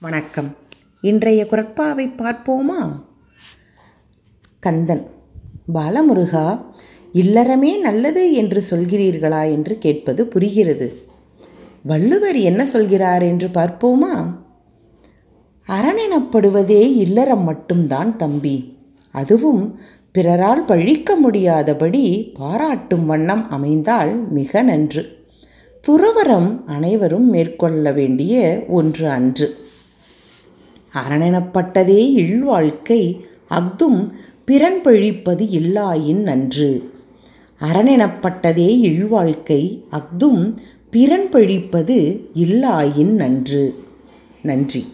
வணக்கம். இன்றைய குரட்பாவை பார்ப்போமா? கந்தன் பாலமுருகா இல்லறமே நல்லது என்று சொல்கிறீர்களா? என்று கேட்பது புரிகிறது. வள்ளுவர் என்ன சொல்கிறார்? என்று பார்ப்போமா? அரணெனப்படுவதே இல்லறம் மட்டும்தான் தம்பி. அதுவும் பிறரால் பழிக்க முடியாதபடி பாராட்டும் வண்ணம் அமைந்தால் மிக நன்று. துறவரம் அனைவரும் மேற்கொள்ள வேண்டிய ஒன்று அன்று. அரணெனப்பட்டதே இல்வாழ்க்கை அஃதும் பிறன் பழிப்பது இல்லாயின் நன்று. அரணெனப்பட்டதே இல்வாழ்க்கை அஃதும் பிறன் பழிப்பது இல்லாயின் நன்று. நன்றி.